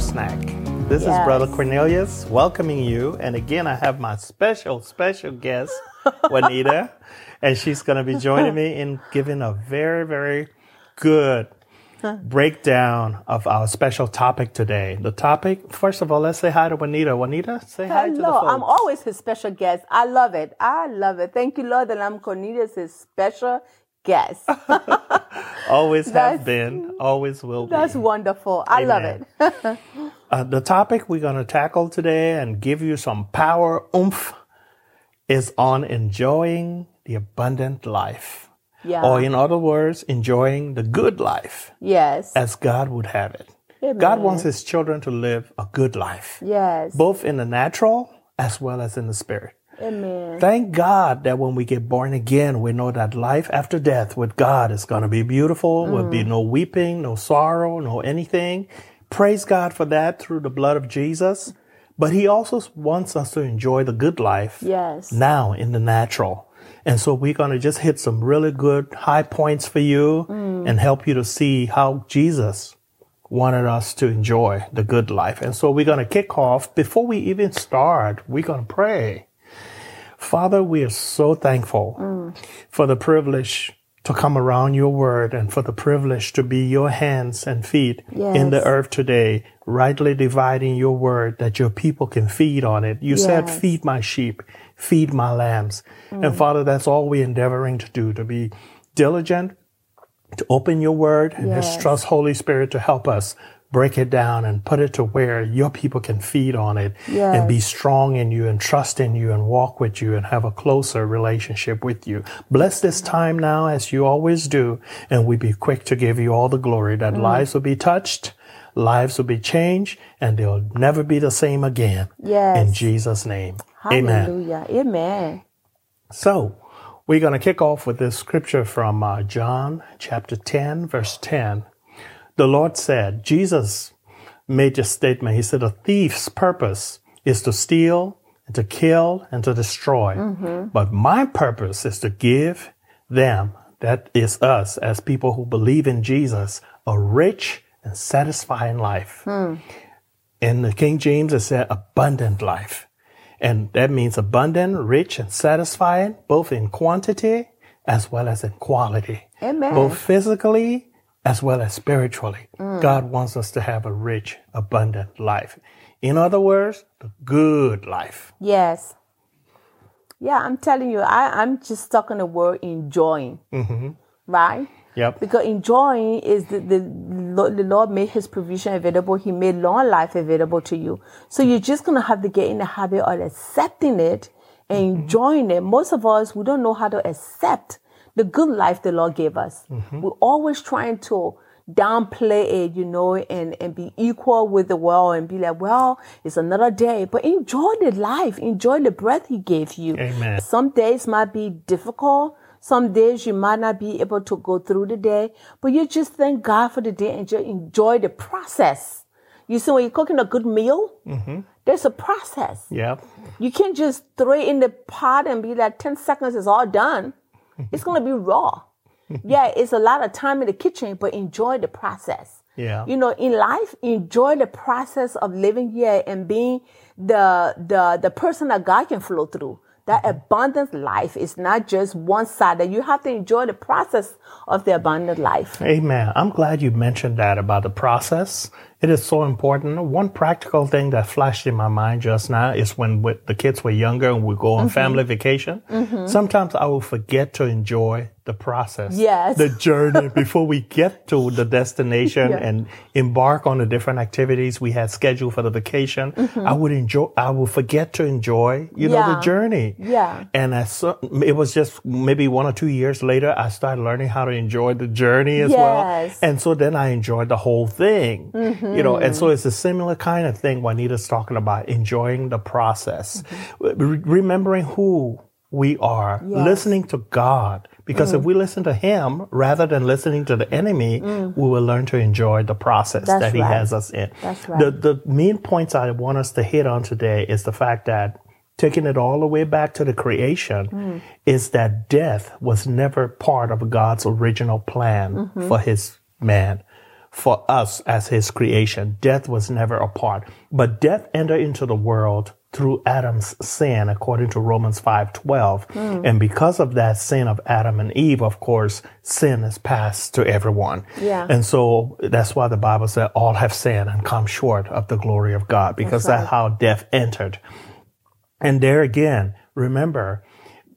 Snack. This is Brother Cornelius welcoming you. And again, I have my special, special guest, Juanita. and she's going to be joining me in giving a very, very good breakdown of our special topic today. The topic, first of all, let's say hi to Juanita. Juanita, say hi to the Hello, folks. I'm always his special guest. I love it. I love it. Thank you, Lord, that I'm Cornelius' special guest. always have That's- been, always will be. That's wonderful. I love it. Uh, the topic we're going to tackle today and give you some power oomph is on enjoying the abundant life. Yeah. Or, in other words, enjoying the good life yes. as God would have it. Amen. God wants his children to live a good life, Yes. both in the natural as well as in the spirit. Amen. Thank God that when we get born again, we know that life after death with God is going to be beautiful. Will be mm. no weeping, no sorrow, no anything. Praise God for that through the blood of Jesus. But He also wants us to enjoy the good life Yes. now in the natural. And so we're going to just hit some really good high points for you mm. and help you to see how Jesus wanted us to enjoy the good life. And so we're going to kick off. Before we even start, we're going to pray. Father, we are so thankful mm. for the privilege to come around your word and for the privilege to be your hands and feet in the earth today, rightly dividing your word that your people can feed on it. You said, feed my sheep, feed my lambs. And mm. Father, that's all we're endeavoring to do, to be diligent, to open your word and just trust Holy Spirit to help us break it down and put it to where your people can feed on it and be strong in you and trust in you and walk with you and have a closer relationship with you. Bless this time now as you always do and we be quick to give you all the glory that Mm. lives will be touched, lives will be changed and they'll never be the same again. Yes. In Jesus name. Amen. Hallelujah. Amen. So, we're going to kick off with this scripture from uh, John chapter 10, verse 10. The Lord said, Jesus made this statement. He said, A thief's purpose is to steal and to kill and to destroy. Mm-hmm. But my purpose is to give them, that is us as people who believe in Jesus, a rich and satisfying life. Hmm. In the King James, it said abundant life. And that means abundant, rich, and satisfying, both in quantity as well as in quality. Amen. Both physically as well as spiritually. Mm. God wants us to have a rich, abundant life. In other words, the good life. Yes. Yeah, I'm telling you, I, I'm just stuck on the word enjoying. Mm-hmm. Right? Yep. Because enjoying is the, the, the Lord made his provision available. He made long life available to you. So you're just going to have to get in the habit of accepting it and mm-hmm. enjoying it. Most of us, we don't know how to accept the good life the Lord gave us. Mm-hmm. We're always trying to downplay it, you know, and, and be equal with the world and be like, well, it's another day, but enjoy the life, enjoy the breath he gave you. Amen. Some days might be difficult. Some days you might not be able to go through the day, but you just thank God for the day and just enjoy the process. You see, when you're cooking a good meal, mm-hmm. there's a process. Yep. You can't just throw it in the pot and be like 10 seconds is all done. It's going to be raw. yeah, it's a lot of time in the kitchen, but enjoy the process. Yeah. You know, in life, enjoy the process of living here and being the the the person that God can flow through. That mm-hmm. abundant life is not just one side. That you have to enjoy the process of the abundant life. Amen. I'm glad you mentioned that about the process. It is so important. One practical thing that flashed in my mind just now is when we- the kids were younger and we go on Mm-hmm. family vacation. Sometimes I will forget to enjoy the process, Yes. the journey before we get to the destination Yeah. and embark on the different activities we had scheduled for the vacation. I would enjoy. I would forget to enjoy, you know, the Mm-hmm. Journey. Yeah. And I saw, it was just maybe one or two years later, I started learning how to enjoy the journey as well. And so then I enjoyed the whole thing, you know, and so it's a similar kind of thing Juanita's talking about, enjoying the process, Re- remembering who we are, Yes. listening to God. Because if we listen to Him rather than listening to the enemy, we will learn to enjoy the process That's that He right. has us in. That's right. The, right. the main points I want us to hit on today is the fact that taking it all the way back to the creation Mm. is that death was never part of God's original plan Mm-hmm. for his man. for us as his creation. Death was never a part, but death entered into the world through Adam's sin, according to Romans 5:12. Hmm. And because of that sin of Adam and Eve, of course, sin is passed to everyone. Yeah. And so that's why the Bible said all have sinned and come short of the glory of God, because That's that's how death entered. And there again, remember,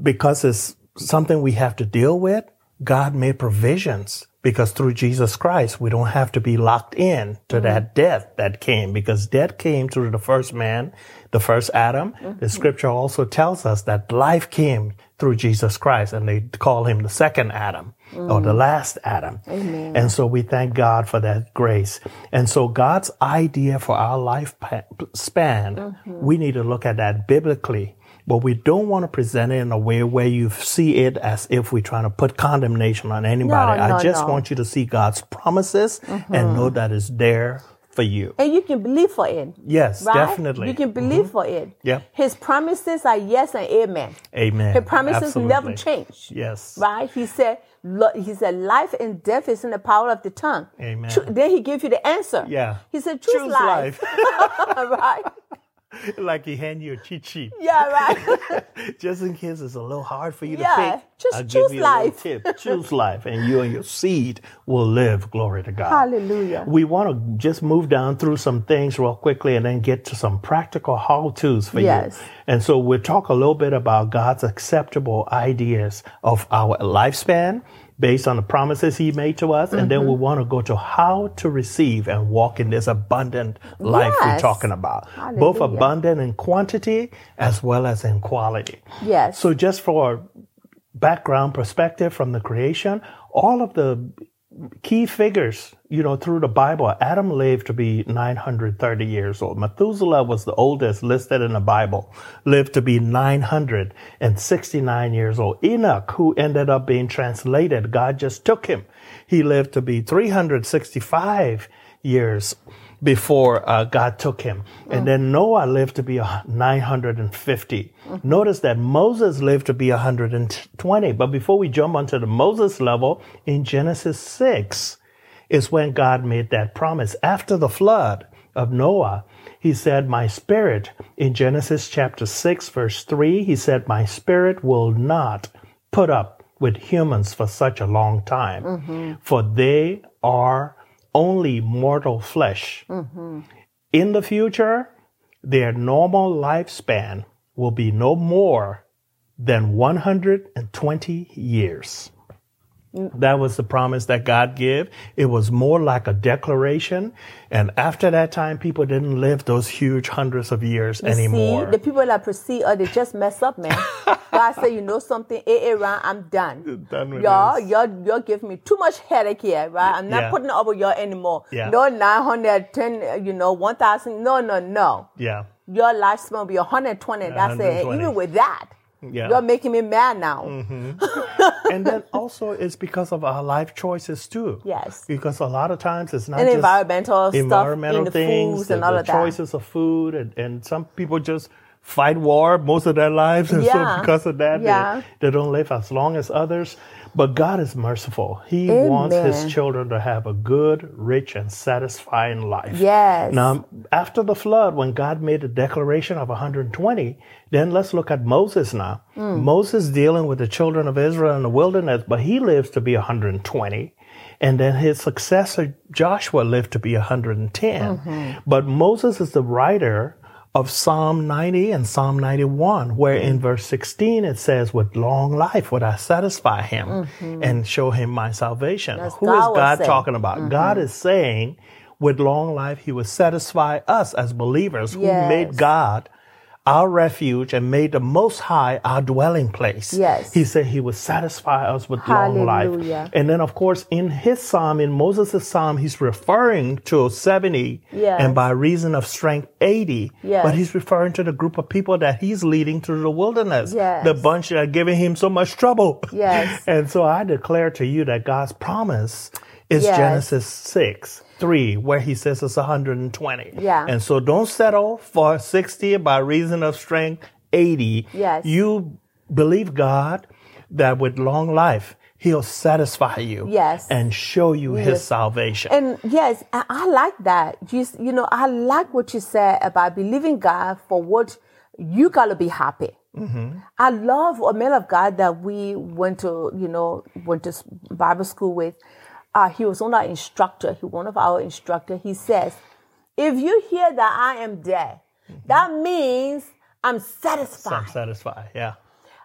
because it's something we have to deal with, God made provisions because through Jesus Christ, we don't have to be locked in to that mm-hmm. death that came because death came through the first man, the first Adam. Mm-hmm. The scripture also tells us that life came through Jesus Christ and they call him the second Adam or the mm. last Adam. And so we thank God for that grace. And so God's idea for our life pa- span, mm-hmm. we need to look at that biblically. But we don't want to present it in a way where you see it as if we're trying to put condemnation on anybody. No, I no, just no. want you to see God's promises and mm-hmm. know that it's there for you. And you can believe for it. Yes, Right? definitely. You can believe mm-hmm. for it. Yeah. His promises are yes and amen. Amen. His promises never change. Yes. Right? He said, he said, life and death is in the power of the tongue. Amen. Then he gave you the answer. Yeah. He said, choose, Choose life. right? like he hand you a cheat sheet. Yeah, right. Just in case it's a little hard for you Yeah, to pick. just I'll choose give you a little life. tip. Choose life, and you and your seed will live. Glory to God. Hallelujah. We want to just move down through some things real quickly and then get to some practical how to's for Yes. you. And so we'll talk a little bit about God's acceptable ideas of our lifespan based on the promises he made to us. And Mm-hmm. then we want to go to how to receive and walk in this abundant life we're talking about. Both abundant in quantity as well as in quality. Yes. So just for background perspective from the creation, all of the key figures, you know, through the Bible, Adam lived to be 930 years old. Methuselah was the oldest listed in the Bible, lived to be 969 years old. Enoch, who ended up being translated, God just took him. He lived to be 365 years before uh, God took him. And then Noah lived to be a 950. Notice that Moses lived to be 120. But before we jump onto the Moses level, in Genesis 6 is when God made that promise. After the flood of Noah, he said, My spirit, in Genesis chapter 6, verse 3, he said, My spirit will not put up with humans for such a long time, for they are only mortal flesh. In the future, their normal lifespan will be no more than 120 years. That was the promise that God gave. It was more like a declaration. And after that time, people didn't live those huge hundreds of years You anymore. See, the people that proceed, uh, they just mess up, man. God said, you know something, AA round, I'm done. Done with y'all, this. y'all, y'all give me too much headache here, right? I'm not Yeah. putting up with y'all anymore. Yeah. No 910, uh, you know, 1,000. No, no, no. yeah. Your lifespan will be 120. That's it. Even with that, Yeah. you're making me mad now. Mm-hmm. and then also it's because of our life choices too. Yes. Because a lot of times it's not And just environmental stuff environmental in things, the, and all the of that. choices of food, and, and some people just fight war most of their lives, and so because of that, Yeah. they, they don't live as long as others. But God is merciful. He wants His children to have a good, rich, and satisfying life. Yes. Now, after the flood, when God made a declaration of 120, then let's look at Moses now. Hmm. Moses dealing with the children of Israel in the wilderness, but he lives to be 120. And then his successor, Joshua, lived to be 110. Mm-hmm. But Moses is the writer of Psalm 90 and Psalm 91, where Mm-hmm. in verse 16 it says, With long life would I satisfy him and show him my salvation. Mm-hmm. That's Who is God was God talking about? God is saying, with long life, he would satisfy us as believers who Yes. made God our refuge and made the Most High our dwelling place. Yes. He said he would satisfy us with long life. Hallelujah. And then, of course, in his psalm, in Moses' psalm, he's referring to 70 Yes. and by reason of strength 80. Yes. But he's referring to the group of people that he's leading through the wilderness. Yes. The bunch that are giving him so much trouble. Yes. And so I declare to you that God's promise is Yes. Genesis 6, 3, where he says it's 120. Yeah. And so don't settle for 60 by reason of strength 80. Yes. You believe God that with long life, He'll satisfy you. Yes. And show you his salvation. And yes, I, I like that. Just you know, I like what you said about believing God for what you gotta be happy. Mm-hmm. I love a man of God that we went to, you know, went to Bible school with. Uh, he was of our instructor. He one of our instructor. He says, "If you hear that I am dead, that means I'm satisfied. I'm satisfied. Yeah.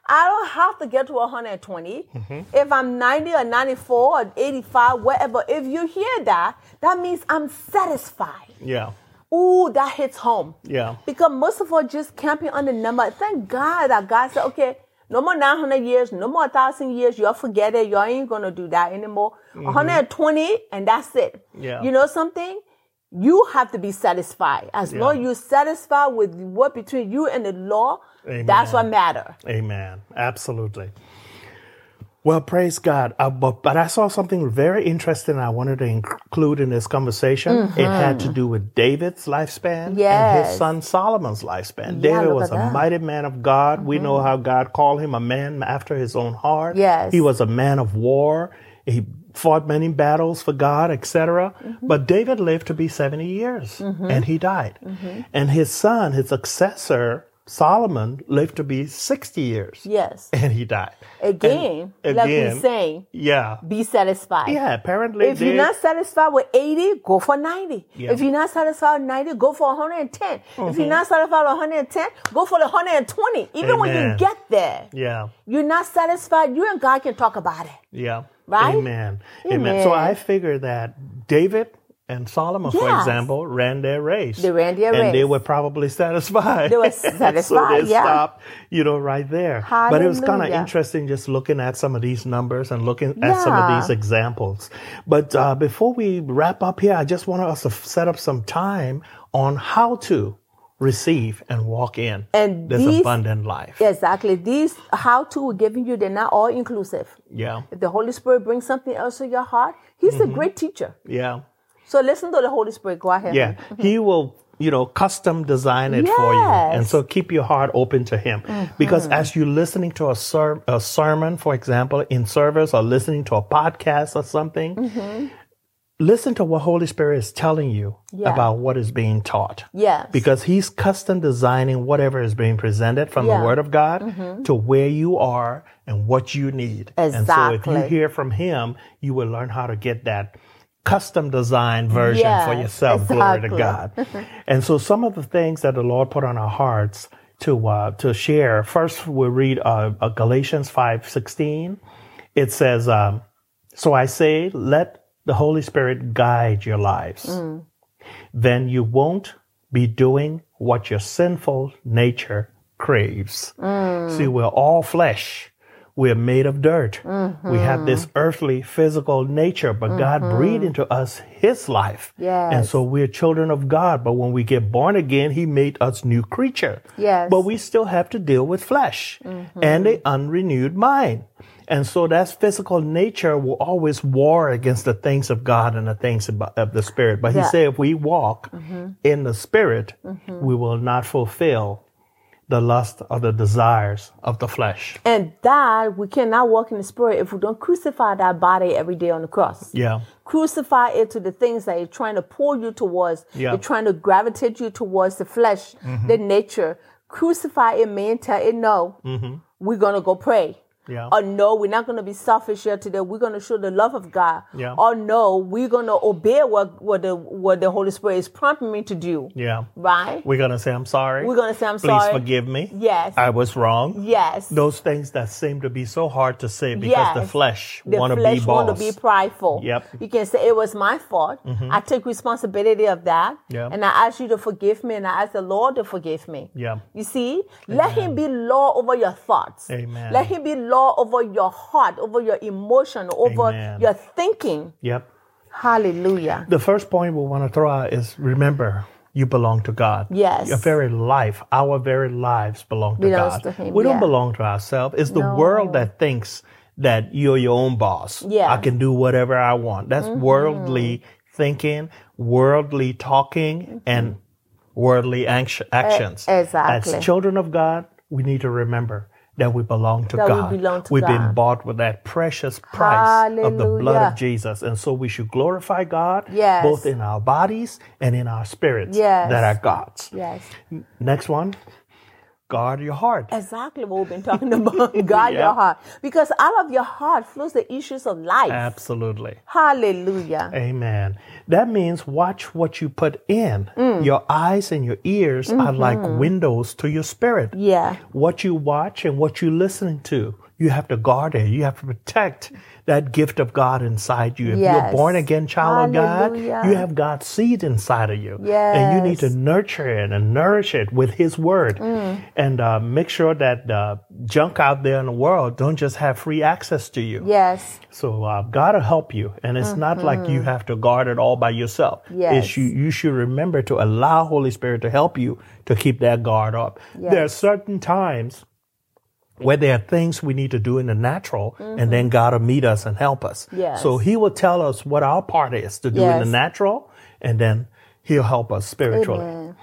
I don't have to get to 120. If I'm 90 or 94 or 85, whatever, if you hear that, that means I'm satisfied. Yeah. Ooh, that hits home. Yeah. Because most of us just camping on the number. Thank God that God said, okay, no more 900 years, no more 1,000 years. Y'all forget it. Y'all ain't going to do that anymore. Mm-hmm. 120, and that's it. Yeah. You know something? You have to be satisfied. As long as you're satisfied with what between you and the law, that's what Amen. matter. Amen. Absolutely. Well, praise God. Uh, but, but I saw something very interesting I wanted to include in this conversation. It had to do with David's lifespan and his son Solomon's lifespan. Yeah, David was a that. mighty man of God. We know how God called him a man after his own heart. Yes. He was a man of war. He fought many battles for God, etc. Mm-hmm. But David lived to be 70 years and he died. Mm-hmm. And his son, his successor, Solomon, lived to be 60 years Yes. and he died. Again, And like again, saying, Yeah. be satisfied. Yeah, apparently If you're not satisfied with 80, go for 90. Yeah. If you're not satisfied with 90, go for 110. If you're mm-hmm. not satisfied with 110, go for the 120. Even when you get there, Yeah. you're not satisfied, you and God can talk about it. Yeah. Right? Amen. Amen. Amen. So I figure that David and Solomon, for example, ran their race. They ran their and they were probably satisfied. They were satisfied. so they yeah. stopped, you know, right there. But it was kind of interesting just looking at some of these numbers and looking at some of these examples. But uh, before we wrap up here, I just want us to set up some time on how to receive and walk in And this these- abundant life. Exactly. These how to we're giving you, they're not all inclusive. Yeah. If the Holy Spirit brings something else to your heart, He's Mm-hmm. a great teacher. Yeah. So listen to the Holy Spirit. Go ahead. Yeah, he mm-hmm. will, you know, custom design it for you. And so keep your heart open to him. Mm-hmm. Because as you're listening to a, ser- a sermon, for example, in service or listening to a podcast or something, mm-hmm. listen to what Holy Spirit is telling you Yeah. about what is being taught. Yes. Because he's custom designing whatever is being presented from Yeah. Mm-hmm. the word of God to where you are and what you need. Exactly. And so if you hear from him, you will learn how to get that custom designed version for yourself. Glory to. God. and so some of the things that the Lord put on our hearts to uh, to share. First, we'll read uh, uh, Galatians five sixteen. It says, um, "So I say, let the Holy Spirit guide your lives. Mm. Then you won't be doing what your sinful nature craves. Mm. See, we're all flesh." We're made of dirt. We have mm-hmm. this Mm-hmm. earthly, physical nature, but God mm-hmm. breathed into us His life. Yes. And so we're children of God. But when we get born again, He made us new creature. Yes. But we still have to deal with flesh mm-hmm. and a unrenewed mind. And so that physical nature will always war against the things of God and the things of the Spirit. But He Yeah. said if we walk in the Spirit, we will not fulfill the lust of the desires of the flesh. And that we cannot walk in the spirit if we don't crucify that body every day on the cross. Yeah. Crucify it to the things that are trying to pull you towards. Yeah. They're trying to gravitate you towards the flesh, mm-hmm. the nature. Crucify it, man. Tell it no. Mm-hmm. We're gonna go pray. Yeah. Or no, we're not gonna be selfish here today. We're gonna show the love of God. Yeah. Or no, we're gonna obey what what the what the Holy Spirit is prompting me to do. Yeah. Right? We're going to say, I'm sorry. We're gonna say I'm Please sorry. Please forgive me. Yes. I was wrong. Yes. Those things that seem to be so hard to say because the flesh the want to flesh be want to be prideful. Yep. Mm-hmm. You can say it was my fault. I take responsibility of that. Yep. And I ask you to forgive me and I ask the Lord to forgive me. Yeah. You see? Let him be law over your thoughts. Amen. Let him be law over your heart, over your emotion, over Amen. your thinking. Yep. Hallelujah. The first point we want to throw out is remember you belong to God. Yes. Your very life, our very lives belong to Belongs God. to Him, we don't belong to ourselves. It's the No. world that thinks that you're your own boss. Yeah. Mm-hmm. I can do whatever I want. That's worldly thinking, worldly talking, and worldly anx- actions. E, exactly. As children of God, we need to remember that we belong to That we God. belong to We've been bought with that precious price of the blood of Jesus. And so we should glorify God Yes. both in our bodies and in our spirits Yes. that are God's. Yes. Next one, guard your heart. Exactly what we've been talking about. Guard Yeah. your heart. Because out of your heart flows the issues of life. Absolutely. Hallelujah. Amen. That means watch what you put in. Mm. Your eyes and your ears are like Mm-hmm. windows to your spirit. Yeah. What you watch and what you're listening to, you have to guard it. You have to protect that gift of God inside you. If you're a born again child of God, you have God's seed inside of you. And you need to nurture it and nourish it with His word. Mm. And uh, make sure that uh, junk out there in the world don't just have free access to you. Yes. So uh, God will help you, and it's not like you have to guard it all by yourself. Mm-hmm. Yes. It's you, you should remember to allow Holy Spirit to help you to keep that guard up. There are certain times where there are things we need to do in the natural, and then God will meet us and help us. Mm-hmm. Yes. So He will tell us what our part is to do in the natural, and then He'll help us spiritually. Amen.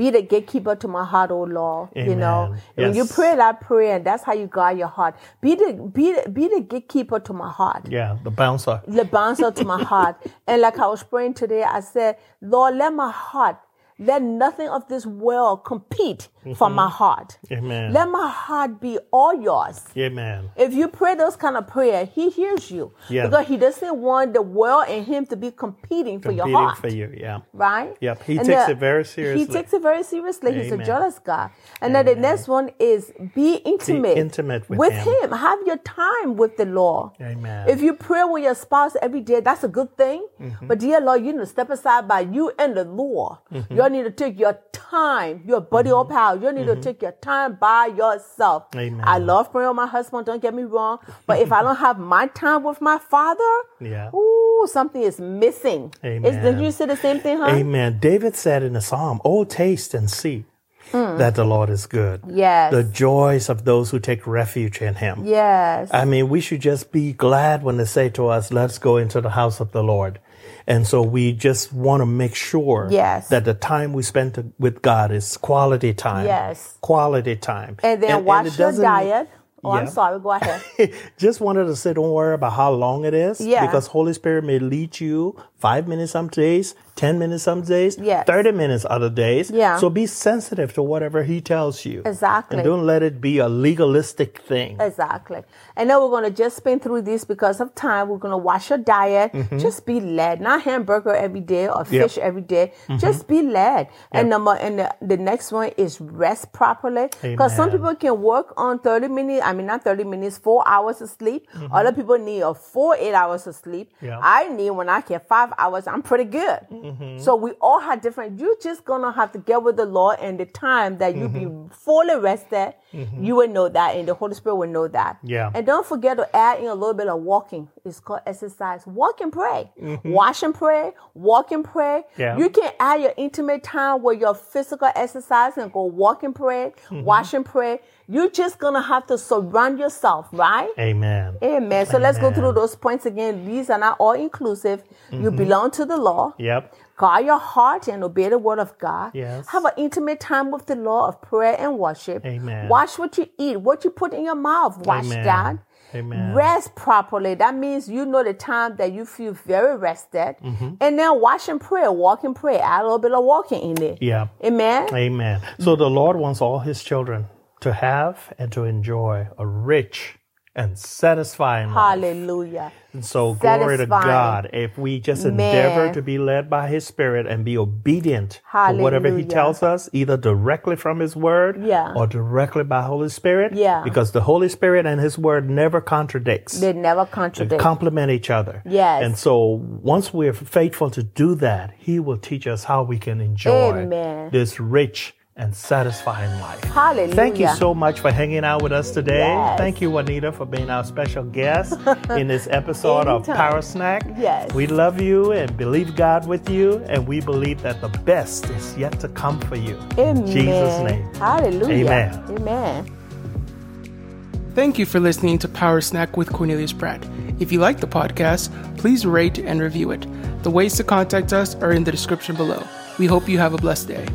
Be the gatekeeper to my heart, oh Lord. You know, Amen. when you pray that prayer, and that's how you guard your heart. Be the be the, be the gatekeeper to my heart. Yeah, the bouncer. the bouncer to my heart. And like I was praying today, I said, Lord, let my heart, let nothing of this world compete for my heart. Amen. Let my heart be all yours. Amen. If you pray those kind of prayer, he hears you. Yeah. Because he doesn't want the world and him to be competing for your heart. for you. Yeah. Right? Yep, he And takes the- it very seriously. He takes it very seriously. He's a jealous God. And then the next one is be intimate. intimate with him. him. Have your time with the Lord. Amen. If you pray with your spouse every day, that's a good thing. Mm-hmm. But dear Lord, you need to step aside by you and the Lord. Mm-hmm. You need to take your time, your body or mm-hmm. power. You need to mm-hmm. take your time by yourself. Amen. I love praying with my husband, don't get me wrong. But if I don't have my time with my father, Yeah. ooh, something is missing. Amen. did you say the same thing, huh? Amen. David said in the psalm, Oh, taste and see mm. that the Lord is good. Yes. The joys of those who take refuge in him. yes. I mean, we should just be glad when they say to us, let's go into the house of the Lord. And so we just want to make sure Yes. that the time we spend to, with God is quality time. Yes. Quality time. and then it watch your doesn't- diet. Oh, I'm sorry. Go ahead. just wanted to say, don't worry about how long it is. Yeah. Because Holy Spirit may lead you five minutes some days, 10 minutes some days, Yes. 30 minutes other days. Yeah. So be sensitive to whatever He tells you. Exactly. And don't let it be a legalistic thing. Exactly. And then we're going to just spin through this because of time. We're going to watch your diet. Just be led. Not hamburger every day or Mm-hmm. Yep. fish every day. Just be led. And number and the, the next one is rest properly. Because some people can work on 30 minutes, I mean not 30 minutes, four hours of sleep. Other people need a 4 eight hours of sleep. Mm-hmm. I need when I get five hours, I'm pretty good. Mm-hmm. So we all have different you're just gonna have to get with the Lord and the time that you Mm-hmm. be fully rested, you will know that and the Holy Spirit will know that. Yeah. And don't forget to add in a little bit of walking. It's called exercise. Walk and pray. Wash and pray. Walk and pray. Mm-hmm. Yeah. You can add your intimate time with your physical exercise and go walk and pray, Mm-hmm. wash and pray. You're just gonna have to surround yourself, right? Amen. Amen. So let's go through those points again. These are not all inclusive. Mm-hmm. You belong to the law. Yep. Guard your heart and obey the word of God. Yes. Have an intimate time with the Lord of prayer and worship. Amen. Watch what you eat, what you put in your mouth. Watch Amen. that. Amen. Rest properly. That means you know the time that you feel very rested. Mm-hmm. And then watch and pray, walk and pray. Add a little bit of walking in there. Yeah. Amen. Amen. So the Lord wants all his children to have and to enjoy a rich and satisfying life. Hallelujah. And so glory to God. If we just Man. endeavor to be led by his spirit and be obedient to whatever he tells us, either directly from his word Yeah. or directly by Holy Spirit. Yeah. Because the Holy Spirit and his word never contradicts. They never They contradict. complement each other. Yes. And so once we're faithful to do that, he will teach us how we can enjoy Amen. this rich and satisfying life. Hallelujah. Thank you so much for hanging out with us today. Yes. Thank you, Juanita, for being our special guest in this episode of Power Snack. Yes. We love you and believe God with you, and we believe that the best is yet to come for you. Amen. In Jesus' name. Hallelujah. Amen. Amen. Thank you for listening to Power Snack with Cornelius Pratt. If you like the podcast, please rate and review it. The ways to contact us are in the description below. We hope you have a blessed day.